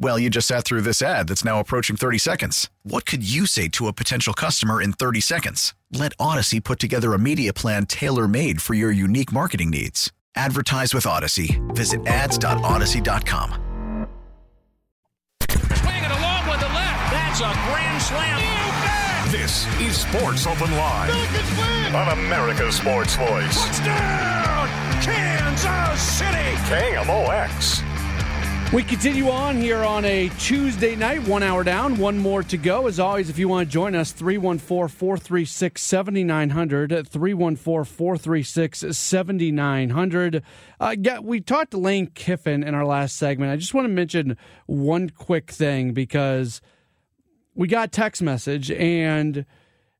Well, you just sat through this ad that's now approaching 30 seconds. What could you say to a potential customer in 30 seconds? Let Audacy put together a media plan tailor made for your unique marketing needs. Advertise with Audacy. Visit ads.audacy.com. Swing it along with the left. That's a grand slam. This is Sports Open Line on America's Sports Voice. Touchdown, Kansas City. KMOX. We continue on here on a Tuesday night, one hour down, one more to go. As always, if you want to join us, 314 436 7900. 314 436 7900. Uh, we talked to Lane Kiffin in our last segment. I just want to mention one quick thing because we got text message and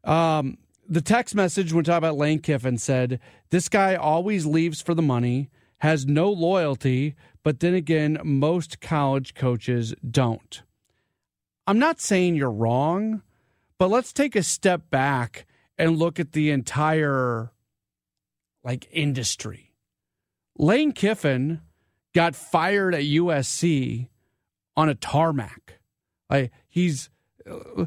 um, the text message when talking about Lane Kiffin said, This guy always leaves for the money, has no loyalty but then again, most college coaches don't. I'm not saying you're wrong, but let's take a step back and look at the entire like industry. Lane Kiffin got fired at USC on a tarmac. Like he's uh,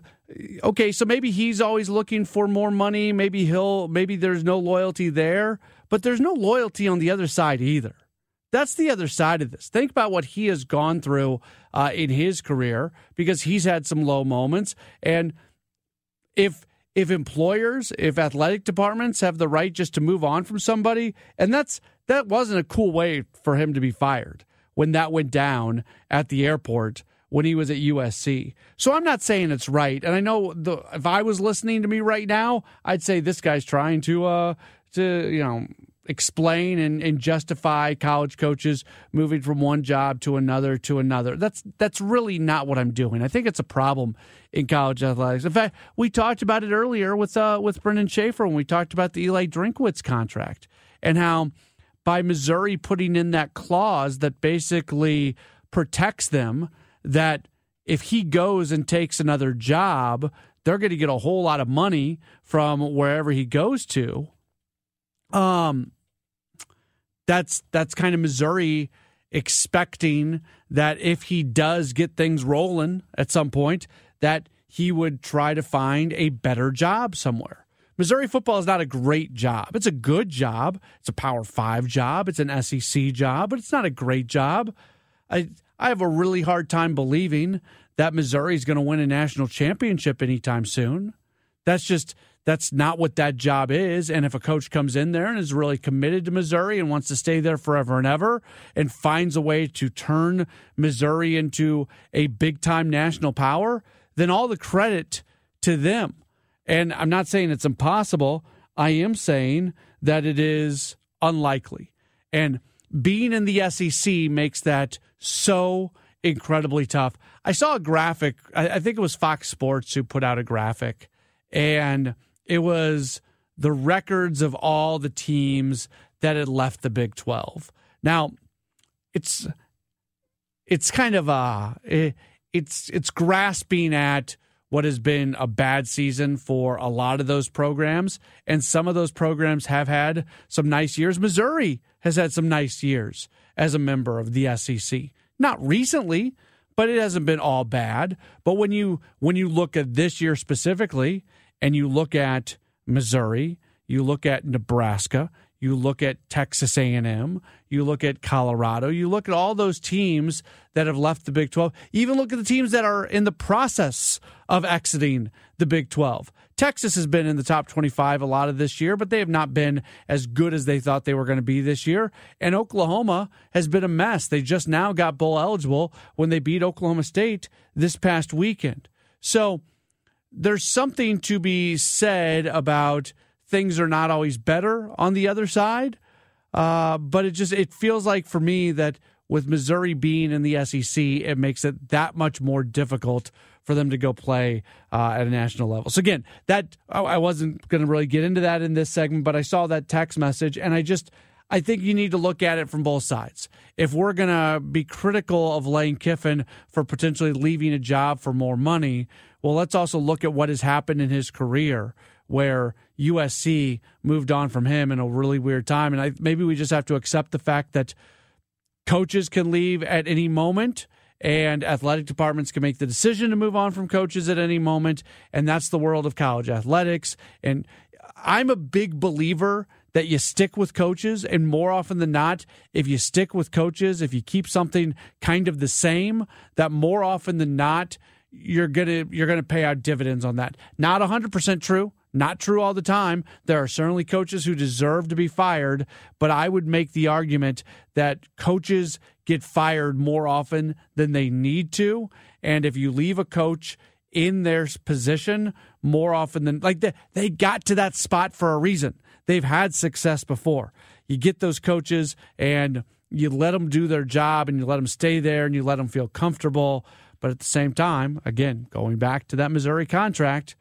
okay, so maybe he's always looking for more money, maybe he'll maybe there's no loyalty there, but there's no loyalty on the other side either. That's the other side of this. Think about what he has gone through uh, in his career because he's had some low moments. And if if employers, if athletic departments have the right just to move on from somebody, and that's that wasn't a cool way for him to be fired when that went down at the airport when he was at USC. So I'm not saying it's right, and I know the, if I was listening to me right now, I'd say this guy's trying to uh to you know explain and, and justify college coaches moving from one job to another to another. That's that's really not what I'm doing. I think it's a problem in college athletics. In fact, we talked about it earlier with uh, with Brendan Schaefer when we talked about the Eli Drinkwitz contract and how by Missouri putting in that clause that basically protects them that if he goes and takes another job, they're going to get a whole lot of money from wherever he goes to. Um, that's that's kind of Missouri expecting that if he does get things rolling at some point, that he would try to find a better job somewhere. Missouri football is not a great job. It's a good job. It's a Power Five job. It's an SEC job, but it's not a great job. I I have a really hard time believing that Missouri is going to win a national championship anytime soon. That's just that's not what that job is. And if a coach comes in there and is really committed to Missouri and wants to stay there forever and ever and finds a way to turn Missouri into a big time national power, then all the credit to them. And I'm not saying it's impossible. I am saying that it is unlikely. And being in the SEC makes that so incredibly tough. I saw a graphic, I think it was Fox Sports who put out a graphic, and it was the records of all the teams that had left the Big 12. Now, it's it's kind of a it, it's it's grasping at what has been a bad season for a lot of those programs and some of those programs have had some nice years. Missouri has had some nice years as a member of the SEC. Not recently, but it hasn't been all bad. But when you when you look at this year specifically, and you look at Missouri, you look at Nebraska, You look at Texas A&M, you look at Colorado, you look at all those teams that have left the Big 12. Even look at the teams that are in the process of exiting the Big 12. Texas has been in the top 25 a lot of this year, but they have not been as good as they thought they were going to be this year. And Oklahoma has been a mess. They just now got bowl eligible when they beat Oklahoma State this past weekend. So there's something to be said about things are not always better on the other side. Uh, but it just it feels like for me that with Missouri being in the SEC, it makes it that much more difficult for them to go play uh, at a national level. So again, that I wasn't going to really get into that in this segment, but I saw that text message, and I just I think you need to look at it from both sides. If we're going to be critical of Lane Kiffin for potentially leaving a job for more money, well, let's also look at what has happened in his career where USC moved on from him in a really weird time. And I, maybe we just have to accept the fact that coaches can leave at any moment and athletic departments can make the decision to move on from coaches at any moment. And that's the world of college athletics. And I'm a big believer that you stick with coaches. And more often than not, if you stick with coaches, if you keep something kind of the same, that more often than not, you're gonna you're gonna pay out dividends on that. Not 100% true. Not true all the time. There are certainly coaches who deserve to be fired, but I would make the argument that coaches get fired more often than they need to. And if you leave a coach in their position more often than like they, they got to that spot for a reason. They've had success before. You get those coaches and you let them do their job and you let them stay there and you let them feel comfortable. But at the same time, again, going back to that Missouri contract,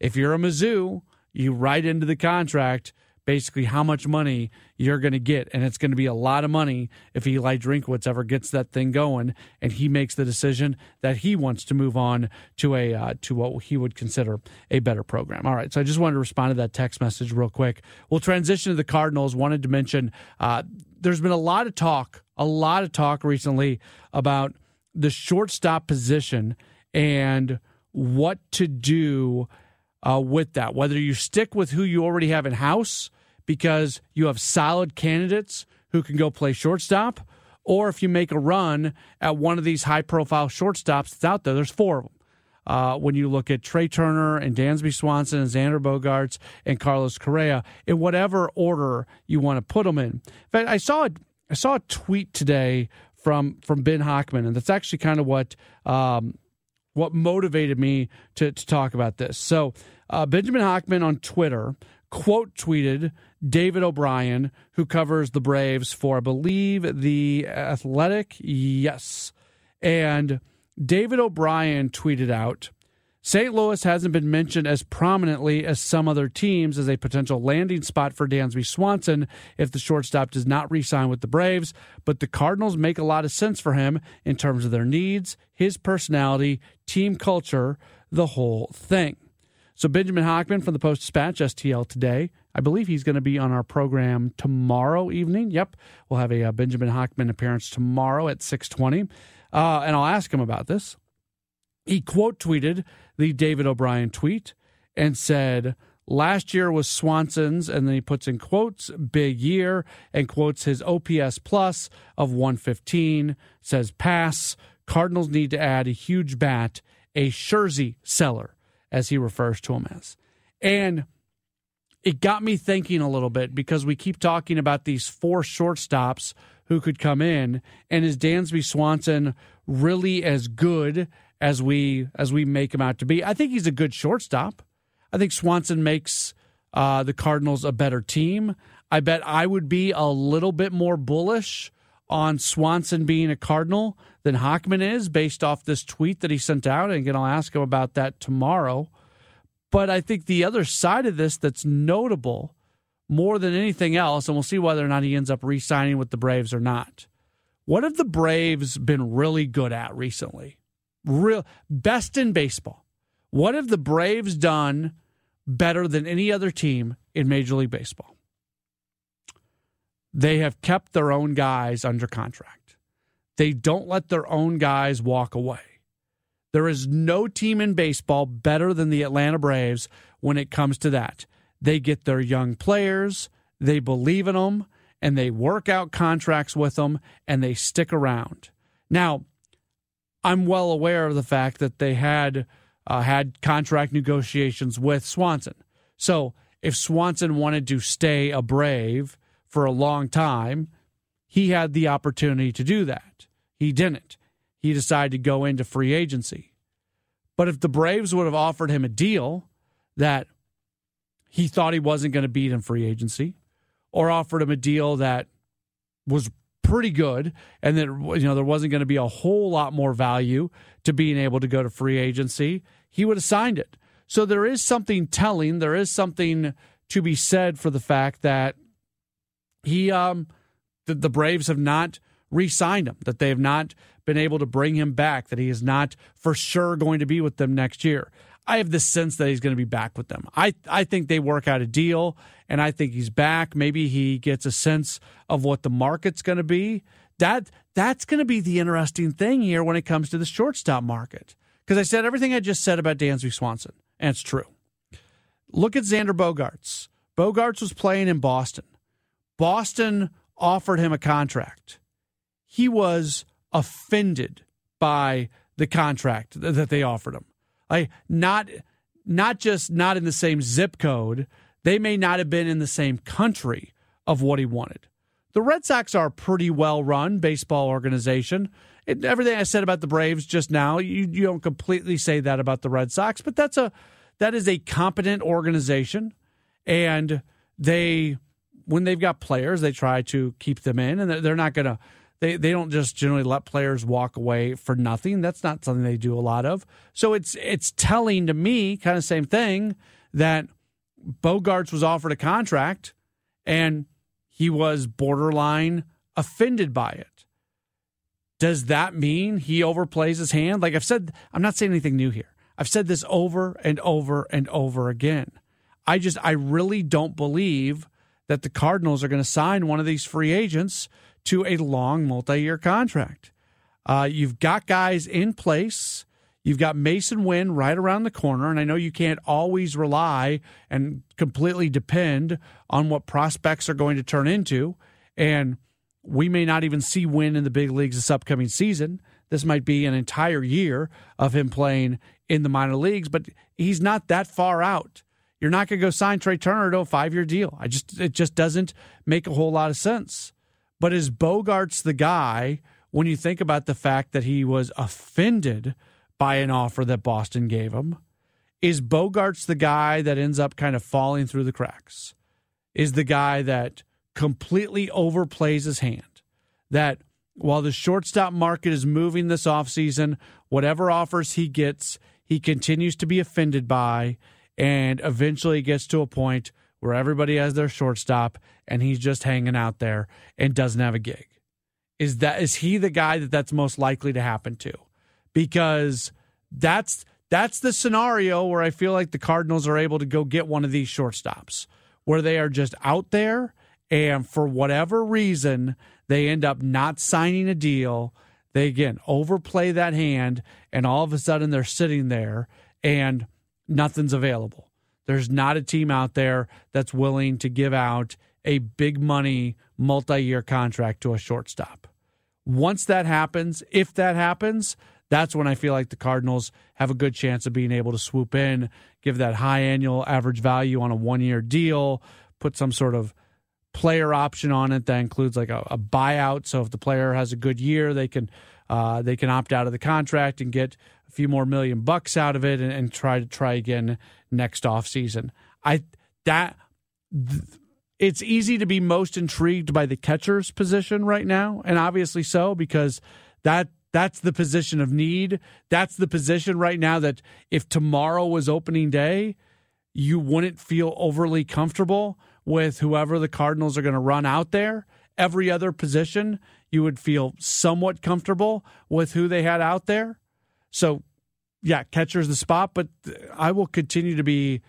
if you're a Mizzou, you write into the contract basically how much money you're going to get. And it's going to be a lot of money if Eli Drinkwitz ever gets that thing going and he makes the decision that he wants to move on to a uh, to what he would consider a better program. All right. So I just wanted to respond to that text message real quick. We'll transition to the Cardinals. Wanted to mention uh, there's been a lot of talk, a lot of talk recently about the shortstop position and what to do uh, with that. Whether you stick with who you already have in house because you have solid candidates who can go play shortstop, or if you make a run at one of these high profile shortstops that's out there, there's four of them. Uh, when you look at Trea Turner and Dansby Swanson and Xander Bogaerts and Carlos Correa, in whatever order you want to put them in. In fact, I saw a, I saw a tweet today from from Ben Hochman, and that's actually kind of what um, what motivated me to, to talk about this. So, uh, Benjamin Hochman on Twitter quote tweeted David O'Brien, who covers the Braves for, I believe, the Athletic. Yes. And David O'Brien tweeted out St. Louis hasn't been mentioned as prominently as some other teams as a potential landing spot for Dansby Swanson if the shortstop does not re sign with the Braves, but the Cardinals make a lot of sense for him in terms of their needs, his personality, team culture, the whole thing. So, Benjamin Hochman from the Post Dispatch, STL today. I believe he's going to be on our program tomorrow evening. Yep, we'll have a uh, Benjamin Hochman appearance tomorrow at 620. Uh, and I'll ask him about this. He quote tweeted the David O'Brien tweet and said, Last year was Swanson's, and then he puts in quotes, big year, and quotes his OPS plus of 115, says pass. Cardinals need to add a huge bat, a Scherzy seller, as he refers to him as. And it got me thinking a little bit because we keep talking about these four shortstops who could come in. And is Dansby Swanson really as good as we as we make him out to be. I think he's a good shortstop. I think Swanson makes uh, the Cardinals a better team. I bet I would be a little bit more bullish on Swanson being a Cardinal than Hochman is, based off this tweet that he sent out. And again, I'll ask him about that tomorrow. But I think the other side of this that's notable more than anything else, and we'll see whether or not he ends up re signing with the Braves or not. What have the Braves been really good at recently? Real best in baseball. What have the Braves done better than any other team in Major League Baseball? They have kept their own guys under contract. They don't let their own guys walk away. There is no team in baseball better than the Atlanta Braves when it comes to that. They get their young players, they believe in them, and they work out contracts with them, and they stick around. Now, I'm well aware of the fact that they had uh, had contract negotiations with Swanson. So if Swanson wanted to stay a Brave for a long time, he had the opportunity to do that. He didn't. He decided to go into free agency. But if the Braves would have offered him a deal that he thought he wasn't going to beat in free agency, or offered him a deal that was pretty good and that you know there wasn't going to be a whole lot more value to being able to go to free agency, he would have signed it. So there is something telling, there is something to be said for the fact that he um the, the Braves have not re-signed him, that they have not been able to bring him back, that he is not for sure going to be with them next year. I have the sense that he's going to be back with them. I, I think they work out a deal, and I think he's back. Maybe he gets a sense of what the market's going to be. That that's going to be the interesting thing here when it comes to the shortstop market. Because I said everything I just said about Dansby Swanson, and it's true. Look at Xander Bogaerts. Bogaerts was playing in Boston. Boston offered him a contract. He was offended by the contract that they offered him. Like not not just not in the same zip code, they may not have been in the same country of what he wanted. The Red Sox are a pretty well run baseball organization. It, everything I said about the Braves just now, you, you don't completely say that about the Red Sox, but that's a that is a competent organization, and they when they've got players, they try to keep them in, and they're not going to they they don't just generally let players walk away for nothing. That's not something they do a lot of. So it's it's telling to me, kind of same thing, that Bogaerts was offered a contract and he was borderline offended by it. Does that mean he overplays his hand? Like I've said, I'm not saying anything new here. I've said this over and over and over again. I just I really don't believe that the Cardinals are going to sign one of these free agents to a long multi year contract. Uh, you've got guys in place. You've got Masyn Winn right around the corner. And I know you can't always rely and completely depend on what prospects are going to turn into. And we may not even see Winn in the big leagues this upcoming season. This might be an entire year of him playing in the minor leagues, but he's not that far out. You're not going to go sign Trea Turner to a five year deal. I just it just doesn't make a whole lot of sense. But is Bogaerts the guy when you think about the fact that he was offended by an offer that Boston gave him? Is Bogaerts the guy that ends up kind of falling through the cracks? Is the guy that completely overplays his hand? That while the shortstop market is moving this offseason, whatever offers he gets, he continues to be offended by and eventually gets to a point where everybody has their shortstop and he's just hanging out there and doesn't have a gig. Is that is he the guy that that's most likely to happen to? Because that's that's the scenario where I feel like the Cardinals are able to go get one of these shortstops where they are just out there and for whatever reason they end up not signing a deal. They again overplay that hand and all of a sudden they're sitting there and nothing's available. There's not a team out there that's willing to give out a big money multi year contract to a shortstop. Once that happens, if that happens, that's when I feel like the Cardinals have a good chance of being able to swoop in, give that high annual average value on a one year deal, put some sort of player option on it that includes like a, a, buyout. So if the player has a good year, they can uh, they can opt out of the contract and get a few more million bucks out of it and, and try to try again next off season. I that th- it's easy to be most intrigued by the catcher's position right now, and obviously so because that that's the position of need. That's the position right now that if tomorrow was opening day, you wouldn't feel overly comfortable with whoever the Cardinals are going to run out there. Every other position, you would feel somewhat comfortable with who they had out there. So yeah, catcher's the spot, but I will continue to be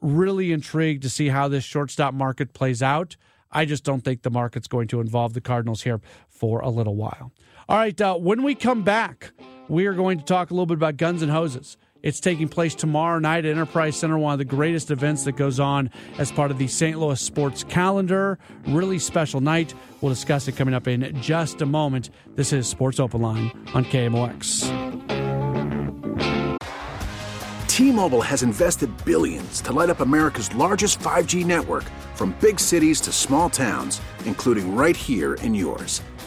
really intrigued to see how this shortstop market plays out. I just don't think the market's going to involve the Cardinals here for a little while. All right, uh, when we come back, we are going to talk a little bit about guns and hoses. It's taking place tomorrow night at Enterprise Center, one of the greatest events that goes on as part of the St. Louis sports calendar. Really special night. We'll discuss it coming up in just a moment. This is Sports Open Line on KMOX. T-Mobile has invested billions to light up America's largest 5G network from big cities to small towns, including right here in yours.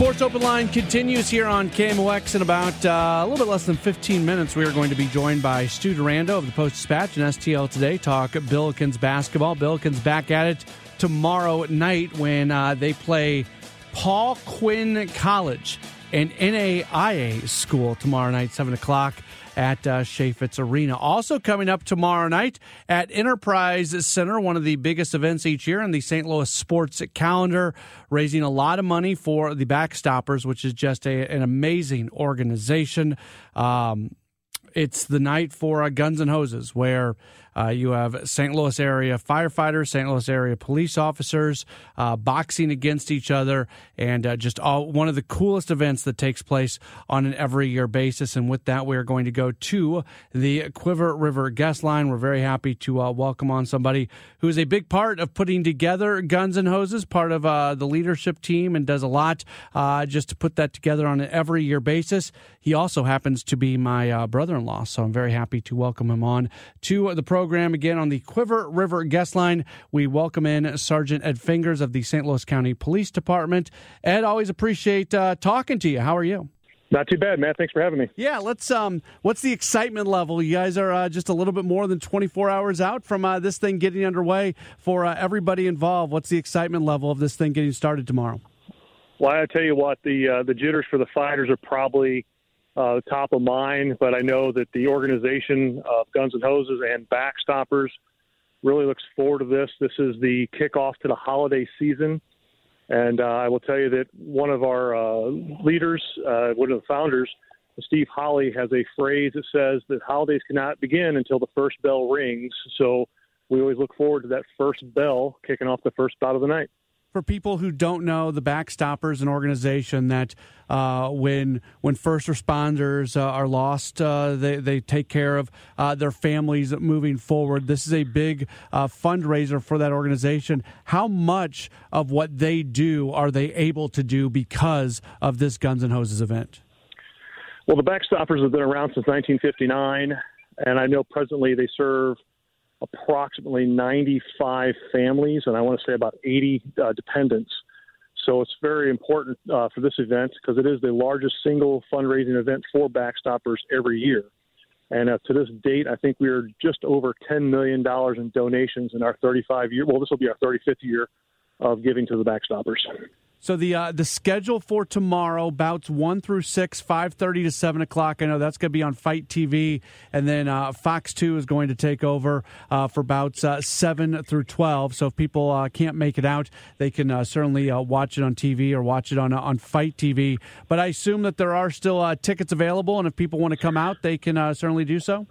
Sports Open Line continues here on KMOX in about uh, a little bit less than 15 minutes. We are going to be joined by Stu Durando of the Post Dispatch and STL Today. Talk Billikens basketball. Billikens back at it tomorrow night when uh, they play Paul Quinn College, an NAIA school tomorrow night, 7 o'clock at uh, Chaifetz Arena. Also coming up tomorrow night at Enterprise Center, one of the biggest events each year in the St. Louis sports calendar, raising a lot of money for the Backstoppers, which is just a, an amazing organization. Um, it's the night for uh, Guns and Hoses, where uh, you have St. Louis area firefighters, St. Louis area police officers uh, boxing against each other, and uh, just all, one of the coolest events that takes place on an every year basis. And with that, we are going to go to the Cuivre River guest line. We're very happy to uh, welcome on somebody who is a big part of putting together Guns and Hoses, part of uh, the leadership team, and does a lot uh, just to put that together on an every year basis. He also happens to be my brother in law, so I'm very happy to welcome him on to the program program again on the Cuivre River guest line. We welcome in Sergeant Ed Fingers of the St. Louis County Police Department. Ed, always appreciate uh, talking to you. How are you? Not too bad, Matt. Thanks for having me. Yeah, let's. Um, what's the excitement level? You guys are uh, just a little bit more than 24 hours out from uh, this thing getting underway for uh, everybody involved. What's the excitement level of this thing getting started tomorrow? Well, I tell you what, the uh, the jitters for the fighters are probably uh, top of mind, but I know that the organization of Guns and Hoses and Backstoppers really looks forward to this. This is the kickoff to the holiday season. And uh, I will tell you that one of our uh, leaders, uh, one of the founders, Steve Holly, has a phrase that says that holidays cannot begin until the first bell rings. So we always look forward to that first bell kicking off the first bout of the night for people who don't know, the Backstoppers, an organization that uh, when when first responders uh, are lost, uh, they they take care of uh, their families moving forward. This is a big uh, fundraiser for that organization. How much of what they do are they able to do because of this Guns and Hoses event? Well, the Backstoppers have been around since 1959, and I know presently they serve approximately 95 families, and I want to say about 80 uh, dependents. So it's very important uh, for this event because it is the largest single fundraising event for Backstoppers every year. And uh, to this date, I think we are just over $10 million in donations in our 35 year. Well, this will be our 35th year of giving to the Backstoppers. So the uh, the schedule for tomorrow bouts one through six, five thirty to seven o'clock. I know that's going to be on Fight TV, and then uh, Fox Two is going to take over uh, for bouts uh, seven through twelve. So if people uh, can't make it out, they can uh, certainly watch it on TV or watch it on on Fight TV. But I assume that there are still tickets available, and if people want to come out, they can certainly do so.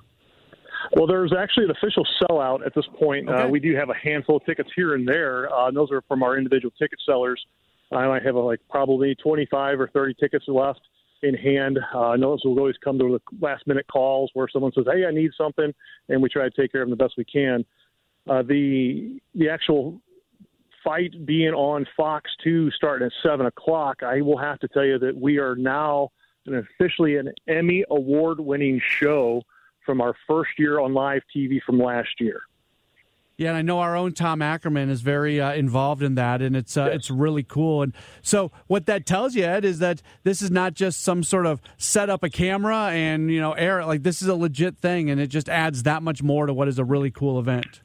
Well, there's actually an official sellout at this point. Okay. we do have a handful of tickets here and there. and those are from our individual ticket sellers. I might have like probably 25 or 30 tickets left in hand. Uh, those will always come to the last minute calls where someone says, "Hey, I need something," and we try to take care of them the best we can. Uh, the the actual fight being on Fox Two starting at seven o'clock, I will have to tell you that we are now an officially an Emmy award winning show from our first year on live TV from last year. Yeah, and I know our own Tom Ackerman is very uh, involved in that, and it's uh, yes. it's really cool. And so, what that tells you, Ed, is that this is not just some sort of set up a camera and you know air it. Like this is a legit thing, and it just adds that much more to what is a really cool event.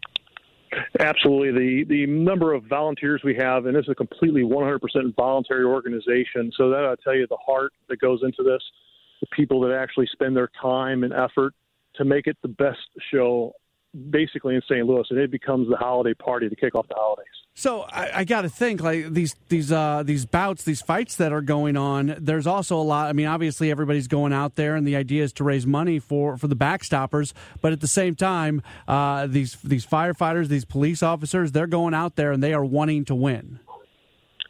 Absolutely, the the number of volunteers we have, and this is a completely 100% voluntary organization. So that I tell you, the heart that goes into this, the people that actually spend their time and effort to make it the best show basically in St. Louis, and it becomes the holiday party to kick off the holidays. So I, I got to think like these these uh, these bouts, these fights that are going on. There's also a lot. I mean, obviously everybody's going out there, and the idea is to raise money for for the backstoppers. But at the same time, uh, these these firefighters, these police officers, they're going out there and they are wanting to win.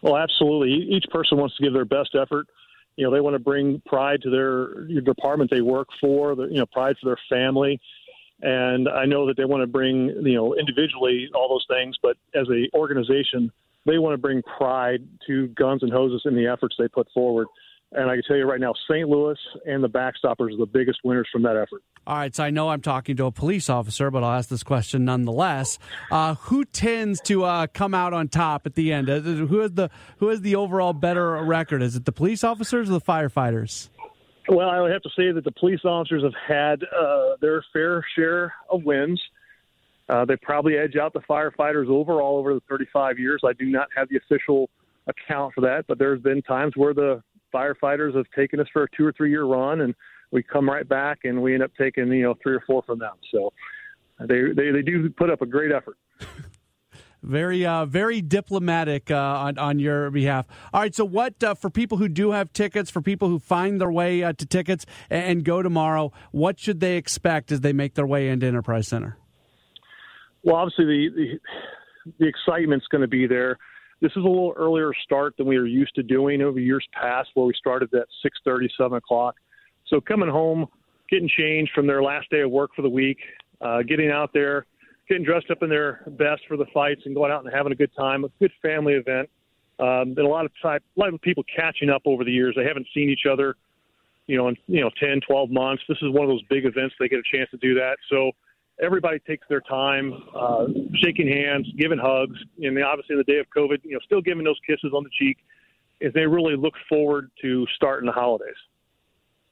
Well, absolutely. Each person wants to give their best effort. You know, they want to bring pride to their department they work for. You know, pride for their family and I know that they want to bring, you know, individually all those things, but as a organization, they want to bring pride to Guns and Hoses in the efforts they put forward. And I can tell you right now, St. Louis and the Backstoppers are the biggest winners from that effort. All right, so I know I'm talking to a police officer, but I'll ask this question nonetheless. Uh, who tends to uh, come out on top at the end? Uh, who has the who has the overall better record? Is it the police officers or the firefighters? Well, I would have to say that the police officers have had uh, their fair share of wins. Uh, they probably edge out the firefighters overall over the 35 years. I do not have the official account for that, but there's been times where the firefighters have taken us for a two or three year run, and we come right back and we end up taking you know three or four from them. So they they, they do put up a great effort. Very, uh, very diplomatic uh, on on your behalf. All right. So, what uh, for people who do have tickets, for people who find their way uh, to tickets and, and go tomorrow, what should they expect as they make their way into Enterprise Center? Well, obviously the the, the excitement's going to be there. This is a little earlier start than we are used to doing over years past, where we started at six thirty, seven o'clock. So coming home, getting changed from their last day of work for the week, uh, getting out there getting dressed up in their best for the fights and going out and having a good time. A good family event. Um, and a lot of type, a lot of people catching up over the years. They haven't seen each other, you know, in you know 10, 12 months. This is one of those big events. They get a chance to do that. So everybody takes their time, uh, shaking hands, giving hugs, and obviously in the day of COVID, you know, still giving those kisses on the cheek, as they really look forward to starting the holidays.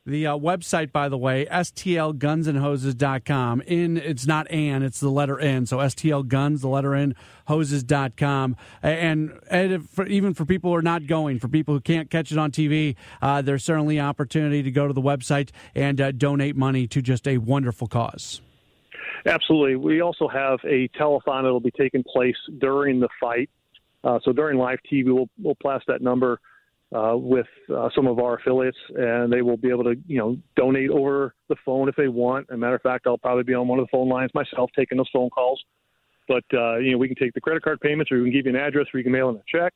The uh, website, by the way, stlgunsandhoses.com. In it's not an, it's the letter N. So stlguns, the letter N, hoses.com. And, and for, even for people who are not going, for people who can't catch it on TV, uh, there's certainly opportunity to go to the website and uh, donate money to just a wonderful cause. Absolutely. We also have a telethon that will be taking place during the fight. Uh, so during live TV, we'll, we'll blast that number uh, with uh, some of our affiliates, and they will be able to, you know, donate over the phone if they want. As a matter of fact, I'll probably be on one of the phone lines myself taking those phone calls. But uh, you know, we can take the credit card payments, or we can give you an address, or you can mail in a check.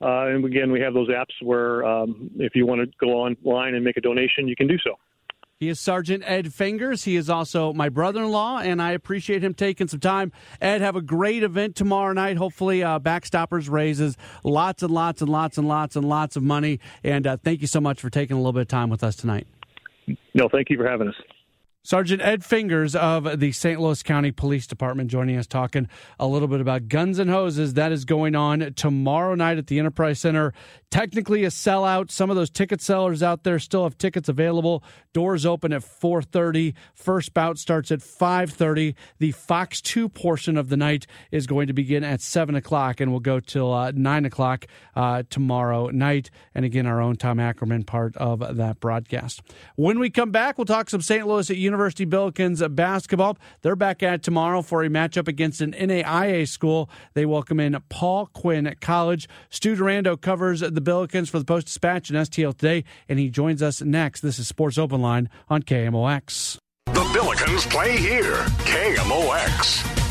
Uh, and again, we have those apps where um, if you want to go online and make a donation, you can do so. He is Sergeant Ed Fingers. He is also my brother in law, and I appreciate him taking some time. Ed, have a great event tomorrow night. Hopefully, uh, Backstoppers raises lots and lots and lots and lots and lots of money. And uh, thank you so much for taking a little bit of time with us tonight. No, thank you for having us. Sergeant Ed Fingers of the St. Louis County Police Department joining us talking a little bit about Guns and Hoses. That is going on tomorrow night at the Enterprise Center. Technically a sellout. Some of those ticket sellers out there still have tickets available. Doors open at 4:30. First bout starts at 5:30. The Fox 2 portion of the night is going to begin at 7 o'clock and will go till uh, 9 o'clock uh, tomorrow night. And again, our own Tom Ackerman part of that broadcast. When we come back, we'll talk some St. Louis at University Billikens basketball. They're back at tomorrow for a matchup against an NAIA school. They welcome in Paul Quinn College. Stu Durando covers the Billikens for the Post Dispatch and STL today, and he joins us next. This is Sports Open Line on KMOX. The Billikens play here. KMOX.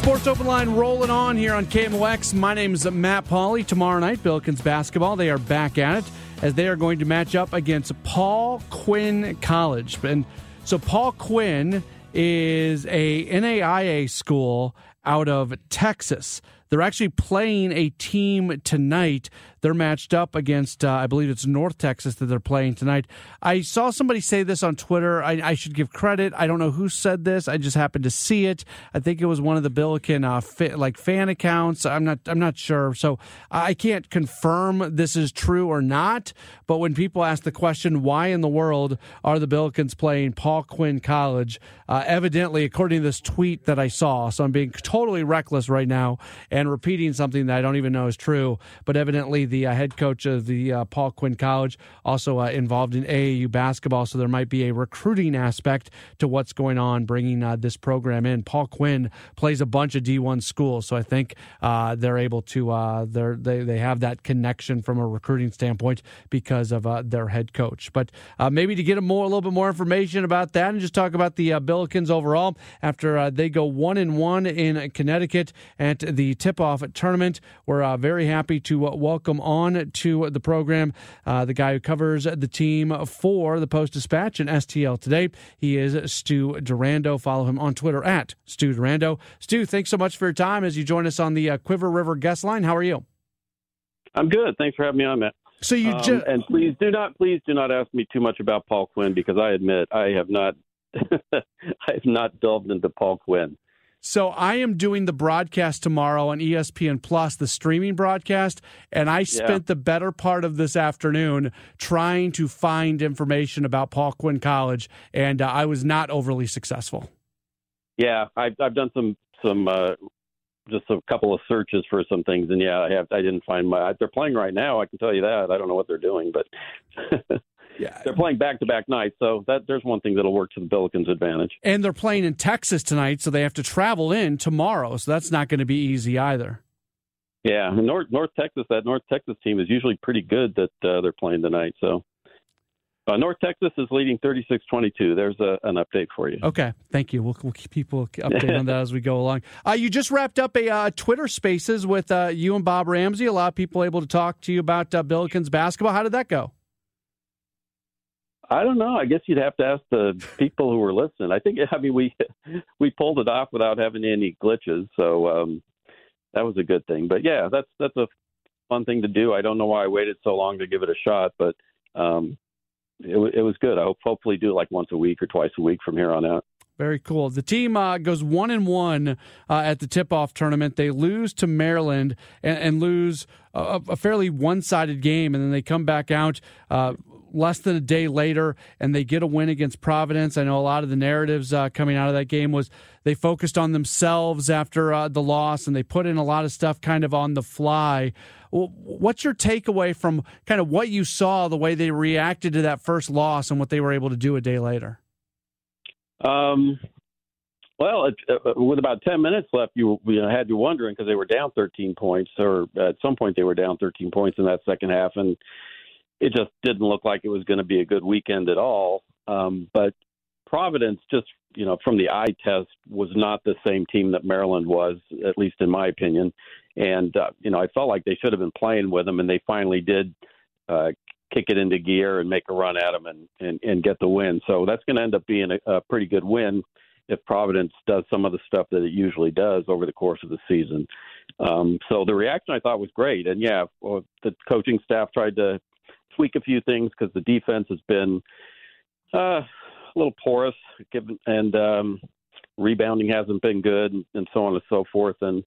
Sports Open Line rolling on here on KMOX. My name is Matt Pauley. Tomorrow night, Billikens basketball. They are back at it as they are going to match up against Paul Quinn College. And so Paul Quinn is a NAIA school out of Texas. They're actually playing a team tonight. They're matched up against, uh, I believe it's North Texas that they're playing tonight. I saw somebody say this on Twitter. I, I, should give credit. I don't know who said this. I just happened to see it. I think it was one of the Billiken uh, fi- like fan accounts. I'm not. I'm not sure. So I can't confirm this is true or not. But when people ask the question, why in the world are the Billikens playing Paul Quinn College? Uh, evidently, according to this tweet that I saw, so I'm being totally reckless right now and repeating something that I don't even know is true. But evidently, the uh, head coach of the uh, Paul Quinn College also uh, involved in AAU basketball, so there might be a recruiting aspect to what's going on, bringing uh, this program in. Paul Quinn plays a bunch of D1 schools, so I think uh, they're able to they're, they they have that connection from a recruiting standpoint because of their head coach. But maybe to get a more a little bit more information about that and just talk about the Billikens overall after they go one and one in Connecticut at the tip off tournament. We're very happy to uh, on to the program uh, the guy who covers the team for the Post Dispatch and STL today. He is Stu Durando. Follow him on Twitter at Stu Durando. Stu, thanks so much for your time as you join us on the uh, Cuivre River guest line. How are you? I'm good. Thanks for having me on, Matt. So you um, ju- and please do not please do not ask me too much about Paul Quinn because I admit I have not I have not delved into Paul Quinn. So I am doing the broadcast tomorrow on ESPN Plus, the streaming broadcast, and I spent yeah. the better part of this afternoon trying to find information about Paul Quinn College, and uh, I was not overly successful. Yeah, I've, I've done some some uh, just a couple of searches for some things, and yeah, I have I didn't find my. They're playing right now. I can tell you that. I don't know what they're doing, but Yeah. They're playing back to back nights, so that there's one thing that'll work to the Billikens' advantage. And they're playing in Texas tonight, so they have to travel in tomorrow, so that's not going to be easy either. Yeah, North North Texas, that North Texas team is usually pretty good that uh, they're playing tonight. So uh, North Texas is leading 36-22. There's a, an update for you. Okay, thank you. We'll, we'll keep people updated on that as we go along. Uh, you just wrapped up a uh, Twitter Spaces with uh, you and Bob Ramsey. A lot of people able to talk to you about uh, Billikens basketball. How did that go? I don't know. I guess you'd have to ask the people who were listening. I think I mean we we pulled it off without having any glitches, so um, that was a good thing. But yeah, that's that's a fun thing to do. I don't know why I waited so long to give it a shot, but um, it, it was good. I hope hopefully do it like once a week or twice a week from here on out. Very cool. The team uh, goes one and one uh, at the tip-off tournament. They lose to Maryland and, and lose a, a, fairly one-sided game, and then they come back out uh, less than a day later and they get a win against Providence. I know a lot of the narratives uh, coming out of that game was they focused on themselves after uh, the loss and they put in a lot of stuff kind of on the fly. What's your takeaway from kind of what you saw, the way they reacted to that first loss and what they were able to do a day later? Um, well, it, uh, with about 10 minutes left, you, you had you wondering because they were down 13 points, or at some point they were down 13 points in that second half. And it just didn't look like it was going to be a good weekend at all. Um, but Providence, just you know, from the eye test, was not the same team that Maryland was, at least in my opinion. And uh, you know, I felt like they should have been playing with them, and they finally did uh, kick it into gear and make a run at them and and, and get the win. So that's going to end up being a, a pretty good win if Providence does some of the stuff that it usually does over the course of the season. Um, so the reaction I thought was great, and yeah, well, the coaching staff tried to tweak a few things because the defense has been uh, a little porous, given and um, rebounding hasn't been good, and, and so on and so forth. And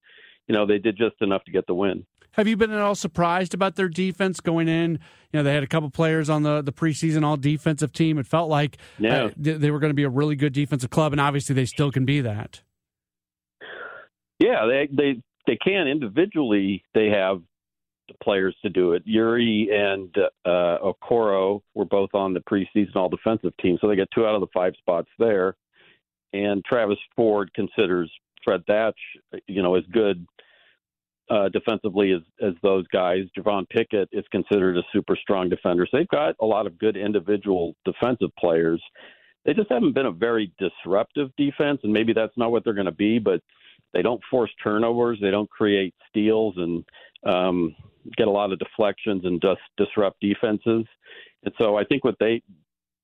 you know they did just enough to get the win. Have you been at all surprised about their defense going in? You know, they had a couple players on the, the preseason all defensive team. It felt like uh, they were going to be a really good defensive club, and obviously they still can be that. Yeah, they they they can individually. They have players to do it. Yuri and uh, Okoro were both on the preseason all defensive team, so they get two out of the five spots there. And Travis Ford considers Fred Thatch, you know, as good uh, defensively as as those guys. Javon Pickett is considered a super strong defender. So they've got a lot of good individual defensive players. They just haven't been a very disruptive defense, and maybe that's not what they're going to be. But they don't force turnovers. They don't create steals and um, get a lot of deflections and just disrupt defenses. And so I think what they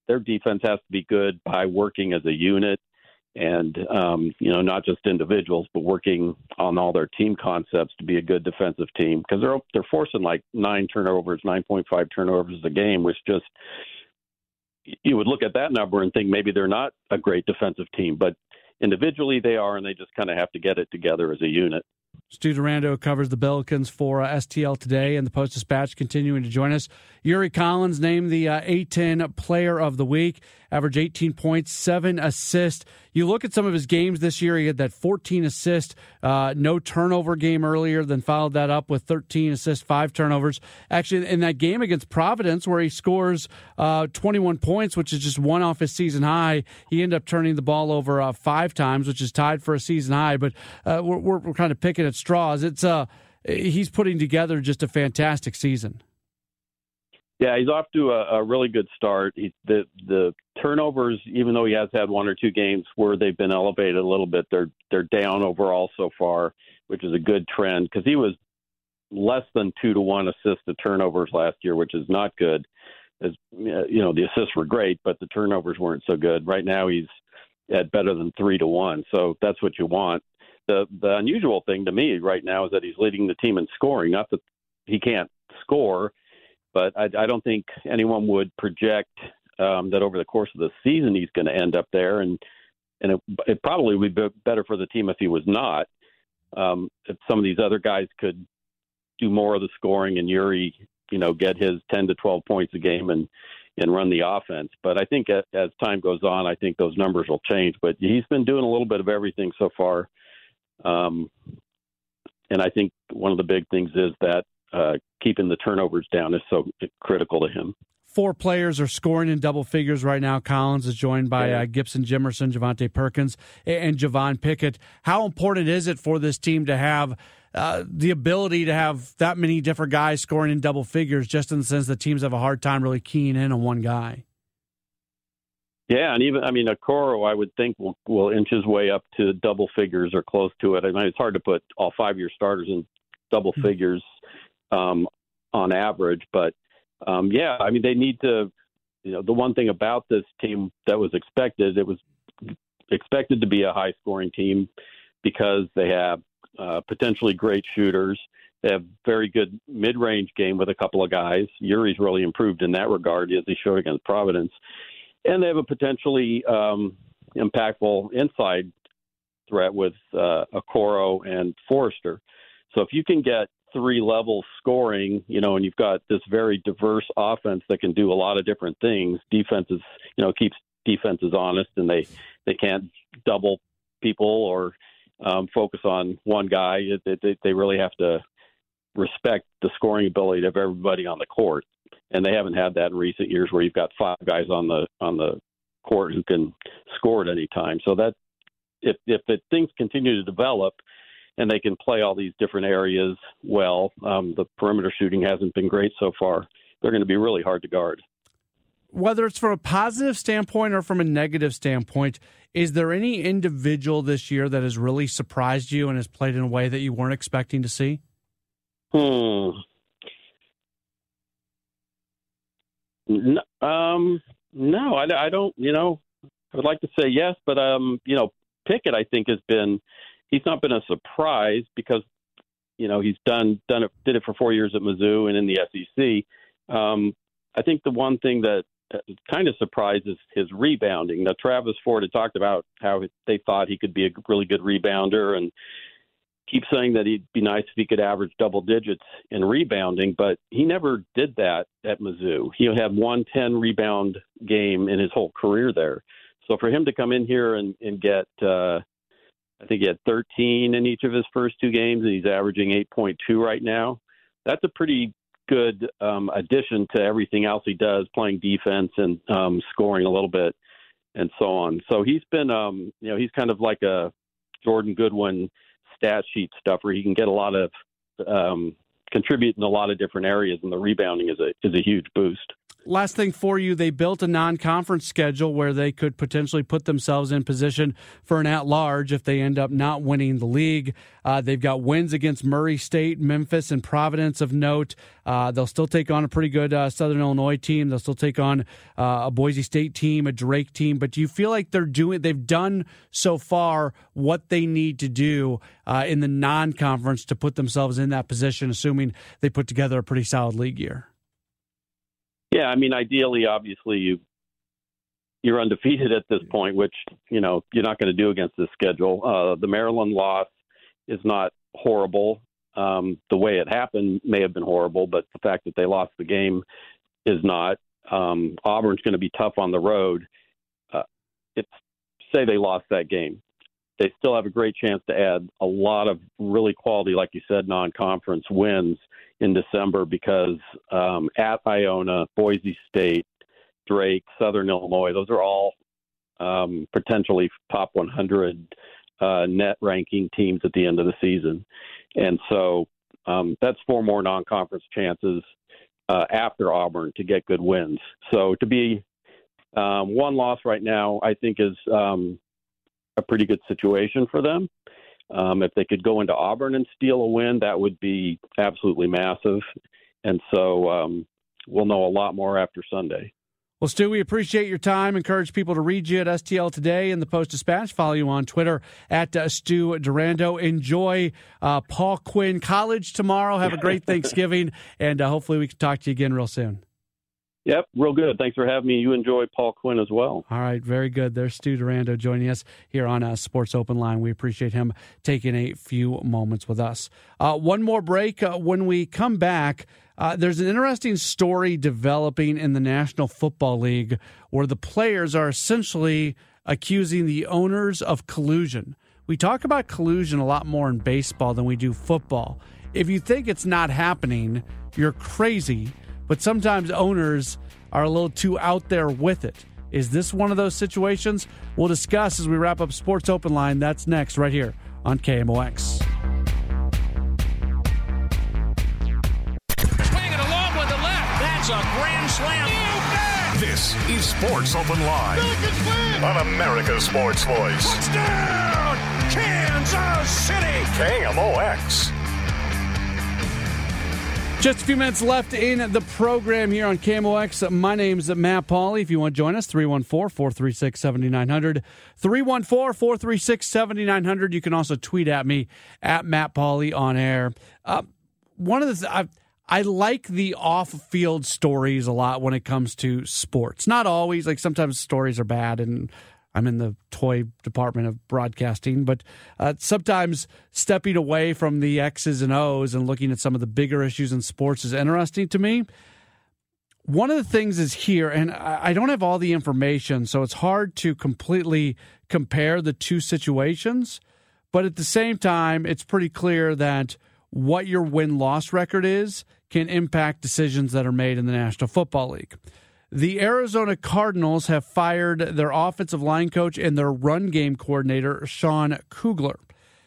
their defense has to be good by working as a unit and um, you know not just individuals, but working on all their team concepts to be a good defensive team because they're they're forcing like nine turnovers, nine point five turnovers a game, which just you would look at that number and think maybe they're not a great defensive team, but individually they are, and they just kind of have to get it together as a unit. Stu Durando covers the Billikens for uh, STL today and the Post Dispatch continuing to join us. Yuri Collins named the uh, A10 Player of the Week, average 18 points, seven assists. You look at some of his games this year, he had that 14 assist, uh, no turnover game earlier, then followed that up with 13 assists, five turnovers. Actually, in that game against Providence, where he scores uh, 21 points, which is just one off his season high, he ended up turning the ball over uh, five times, which is tied for a season high. But uh, we're, we're, we're kind of picking at straws. It's uh, he's putting together just a fantastic season. Yeah, he's off to a, a really good start. He, the the turnovers, even though he has had one or two games where they've been elevated a little bit, they're they're down overall so far, which is a good trend because he was less than two to one assist to turnovers last year, which is not good. As you know, the assists were great, but the turnovers weren't so good. Right now, he's at better than three to one, so that's what you want. The the unusual thing to me right now is that he's leading the team in scoring. Not that he can't score but I, I don't think anyone would project um, that over the course of the season he's going to end up there, and and it, it probably would be better for the team if he was not. Um, if some of these other guys could do more of the scoring and Yuri, you know, get his 10 to 12 points a game and and run the offense. But I think as, as time goes on, I think those numbers will change. But he's been doing a little bit of everything so far. Um, and I think one of the big things is that uh, keeping the turnovers down is so critical to him. Four players are scoring in double figures right now. Collins is joined by uh, Gibson Jimerson, Javonte Perkins, and Javon Pickett. How important is it for this team to have uh, the ability to have that many different guys scoring in double figures, just in the sense that teams have a hard time really keying in on one guy? Yeah, and even I mean, Okoro, I would think will will inch his way up to double figures or close to it. I mean, it's hard to put all five year starters in double mm-hmm. figures um, on average. But um, yeah, I mean, they need to. You know, the one thing about this team that was expected, it was expected to be a high scoring team because they have uh, potentially great shooters. They have very good mid range game with a couple of guys. Yuri's really improved in that regard as he showed against Providence, and they have a potentially um, impactful inside threat with uh, Okoro and Forrester. So if you can get three level scoring, you know, and you've got this very diverse offense that can do a lot of different things. Defenses, you know, keeps defenses honest, and they they can't double people or um, focus on one guy. They, they really have to respect the scoring ability of everybody on the court, and they haven't had that in recent years, where you've got five guys on the on the court who can score at any time. So that if if the things continue to develop and they can play all these different areas well. Um, the perimeter shooting hasn't been great so far. They're going to be really hard to guard. Whether it's from a positive standpoint or from a negative standpoint, is there any individual this year that has really surprised you and has played in a way that you weren't expecting to see? Hmm. No, um, no, I, I don't. You know, I would like to say yes, but um, you know, Pickett, I think, has been he's not been a surprise because you know he's done done it did it for four years at Mizzou and in the SEC. Um, I think the one thing that kind of surprises his rebounding. Now Travis Ford had talked about how they thought he could be a really good rebounder and keep saying that he'd be nice if he could average double digits in rebounding, but he never did that at Mizzou. He had one 10 rebound game in his whole career there. So for him to come in here and, and get, uh, I think he had 13 in each of his first two games, and he's averaging 8.2 right now. That's a pretty good um, addition to everything else he does, playing defense and um, scoring a little bit, and so on. So he's been, um, you know, he's kind of like a Jordan Goodwin stat sheet stuff where he can get a lot of um, contribute in a lot of different areas, and the rebounding is a is a huge boost. Last thing for you, they built a non-conference schedule where they could potentially put themselves in position for an at-large if they end up not winning the league. Uh, they've got wins against Murray State, Memphis, and Providence of note. Uh, they'll still take on a pretty good uh, Southern Illinois team. They'll still take on uh, a Boise State team, a Drake team. But do you feel like they're doing? They've done so far what they need to do uh, in the non-conference to put themselves in that position, assuming they put together a pretty solid league year. Yeah, I mean, ideally, obviously, you you're undefeated at this point, which you know you're not going to do against this schedule. Uh, the Maryland loss is not horrible. Um, the way it happened may have been horrible, but the fact that they lost the game is not. Um, Auburn's going to be tough on the road. Uh, it's say they lost that game, they still have a great chance to add a lot of really quality, like you said, non-conference wins in December because um, at Iona, Boise State, Drake, Southern Illinois, those are all um, potentially top 100 uh, net ranking teams at the end of the season. And so um, that's four more non conference chances uh, after Auburn to get good wins. So to be um, one loss right now, I think is um, a pretty good situation for them. Um, if they could go into Auburn and steal a win, that would be absolutely massive. And so um, we'll know a lot more after Sunday. Well, Stu, we appreciate your time. Encourage people to read you at STL Today and the Post Dispatch. Follow you on Twitter at uh, Stu Durando. Enjoy uh, Paul Quinn College tomorrow. Have a great Thanksgiving, and uh, hopefully we can talk to you again real soon. Yep, real good. Thanks for having me. You enjoy Paul Quinn as well. All right, very good. There's Stu Durando joining us here on uh, Sports Open Line. We appreciate him taking a few moments with us. Uh, one more break. Uh, when we come back, uh, there's an interesting story developing in the National Football League where the players are essentially accusing the owners of collusion. We talk about collusion a lot more in baseball than we do football. If you think it's not happening, you're crazy but sometimes owners are a little too out there with it. Is this one of those situations? We'll discuss as we wrap up Sports Open Line. That's next, right here on KMOX. Swing it along with the left. That's a grand slam. This is Sports Open Line on America's Sports Voice. Touchdown, Kansas City. KMOX. Just a few minutes left in the program here on KMOX. My name's Matt Pauley. If you want to join us, 314 436 7900. 314 436 7900. You can also tweet at me at Matt Pauley on air. Uh, one of the th- I, I like the off field stories a lot when it comes to sports. Not always, like sometimes stories are bad and I'm in the toy department of broadcasting, but uh, sometimes stepping away from the X's and O's and looking at some of the bigger issues in sports is interesting to me. One of the things is here, and I don't have all the information, so it's hard to completely compare the two situations. But at the same time, it's pretty clear that what your win loss record is can impact decisions that are made in the National Football League. The Arizona Cardinals have fired their offensive line coach and their run game coordinator, Sean Kugler.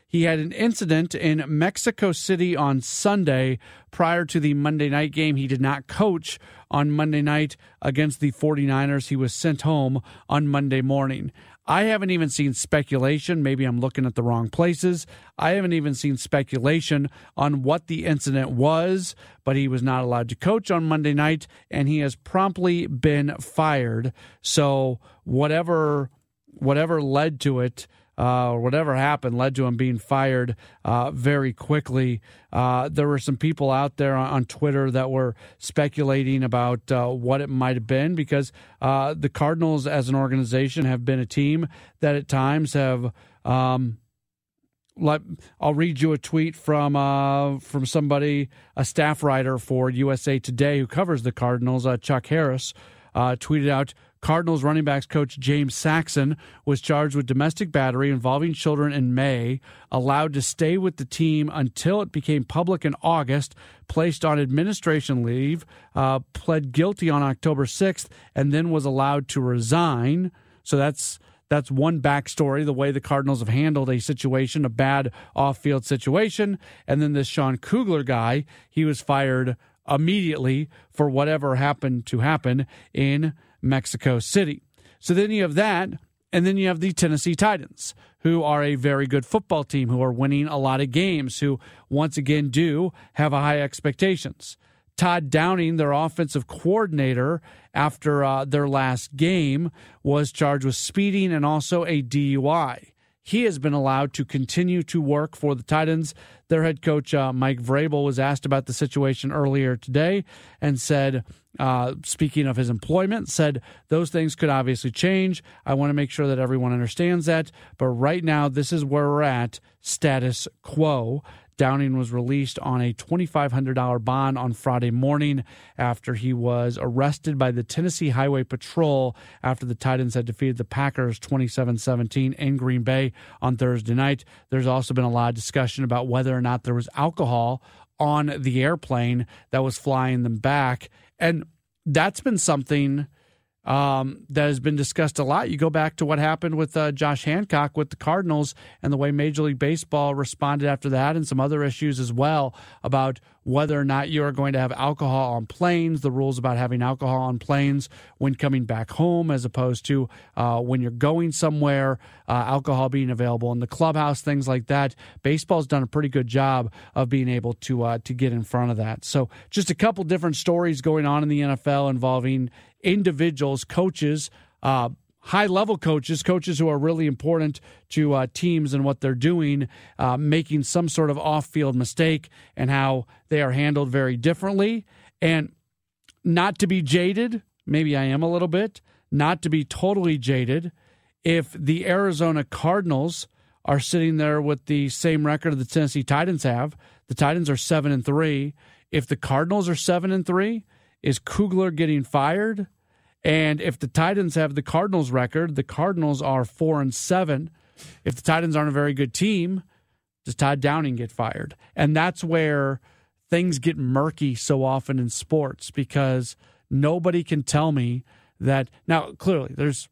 He had an incident in Mexico City on Sunday prior to the Monday night game. He did not coach on Monday night against the 49ers. He was sent home on Monday morning. I haven't even seen speculation. Maybe I'm looking at the wrong places. I haven't even seen speculation on what the incident was, but he was not allowed to coach on Monday night and he has promptly been fired. So, whatever whatever led to it, uh, or whatever happened led to him being fired uh, very quickly. Uh, there were some people out there on, on Twitter that were speculating about uh, what it might have been because uh, the Cardinals, as an organization, have been a team that at times have. Um, let, I'll read you a tweet from uh, from somebody, a staff writer for USA Today who covers the Cardinals, Chuck Harris, tweeted out Cardinals running backs coach James Saxon was charged with domestic battery involving children in May, allowed to stay with the team until it became public in August, placed on administration leave, uh, pled guilty on October 6th, and then was allowed to resign. So that's that's one backstory, the way the Cardinals have handled a situation, a bad off field situation. And then this Sean Kugler guy, he was fired immediately for whatever happened to happen in Mexico City. So then you have that, and then you have the Tennessee Titans, who are a very good football team, who are winning a lot of games, who once again do have high expectations. Todd Downing, their offensive coordinator, after uh, their last game, was charged with speeding and also a DUI. He has been allowed to continue to work for the Titans. Their head coach, uh, Mike Vrabel, was asked about the situation earlier today and said, uh, speaking of his employment, said those things could obviously change. I want to make sure that everyone understands that. But right now, this is where we're at status quo. Downing was released on a $2,500 bond on Friday morning after he was arrested by the Tennessee Highway Patrol after the Titans had defeated the Packers 27 17 in Green Bay on Thursday night. There's also been a lot of discussion about whether or not there was alcohol on the airplane that was flying them back. And that's been something um, that has been discussed a lot. You go back to what happened with uh, Josh Hancock with the Cardinals and the way Major League Baseball responded after that, and some other issues as well about whether or not you are going to have alcohol on planes, the rules about having alcohol on planes when coming back home, as opposed to uh, when you're going somewhere, uh, alcohol being available in the clubhouse, things like that. Baseball's done a pretty good job of being able to uh, to get in front of that. So, just a couple different stories going on in the NFL involving individuals, coaches, uh, high level coaches, coaches who are really important to uh, teams and what they're doing, uh, making some sort of off field mistake and how they are handled very differently. And not to be jaded, maybe I am a little bit, not to be totally jaded. If the Arizona Cardinals are sitting there with the same record that the Tennessee Titans have, the Titans are seven and three. If the Cardinals are seven and three, is Kugler getting fired? And if the Titans have the Cardinals record, the Cardinals are four and seven. If the Titans aren't a very good team, does Todd Downing get fired? And that's where things get murky so often in sports because nobody can tell me that now clearly there's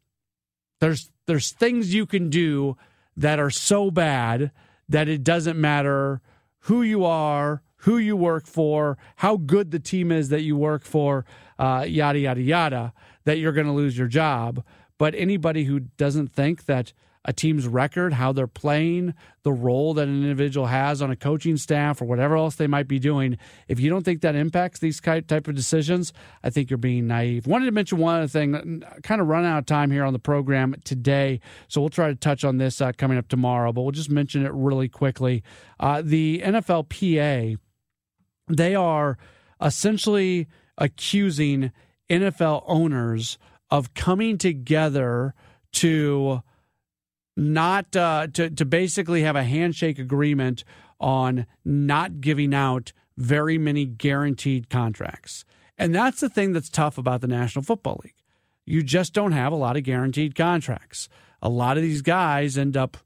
there's there's things you can do that are so bad that it doesn't matter who you are, who you work for, how good the team is that you work for, uh, yada, yada, yada, that you're going to lose your job. But anybody who doesn't think that a team's record, how they're playing, the role that an individual has on a coaching staff or whatever else they might be doing, if you don't think that impacts these type of decisions, I think you're being naive. Wanted to mention one other thing, kind of run out of time here on the program today, so we'll try to touch on this uh, coming up tomorrow, but we'll just mention it really quickly. Uh, the NFLPA, they are essentially accusing NFL owners of coming together to not uh, to to basically have a handshake agreement on not giving out very many guaranteed contracts. And that's the thing that's tough about the National Football League. You just don't have a lot of guaranteed contracts. A lot of these guys end up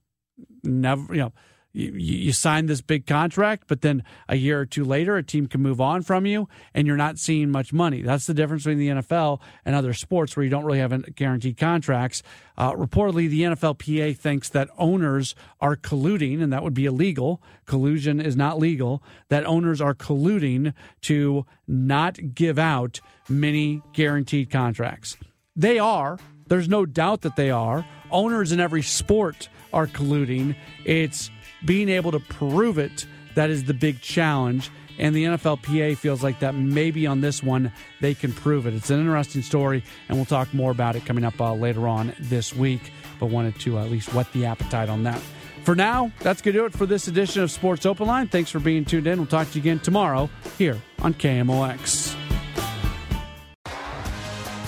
never, you know, you, you sign this big contract, but then a year or two later, a team can move on from you, and you're not seeing much money. That's the difference between the NFL and other sports where you don't really have guaranteed contracts. Uh, reportedly, the NFLPA thinks that owners are colluding, and that would be illegal. Collusion is not legal. That owners are colluding to not give out many guaranteed contracts. They are. There's no doubt that they are. Owners in every sport are colluding. It's being able to prove it that is the big challenge. And the NFLPA feels like that maybe on this one they can prove it. It's an interesting story, and we'll talk more about it coming up uh, later on this week. but wanted to at least whet the appetite on that. For now, that's going to do it for this edition of Sports Open Line. Thanks for being tuned in. We'll talk to you again tomorrow here on KMOX.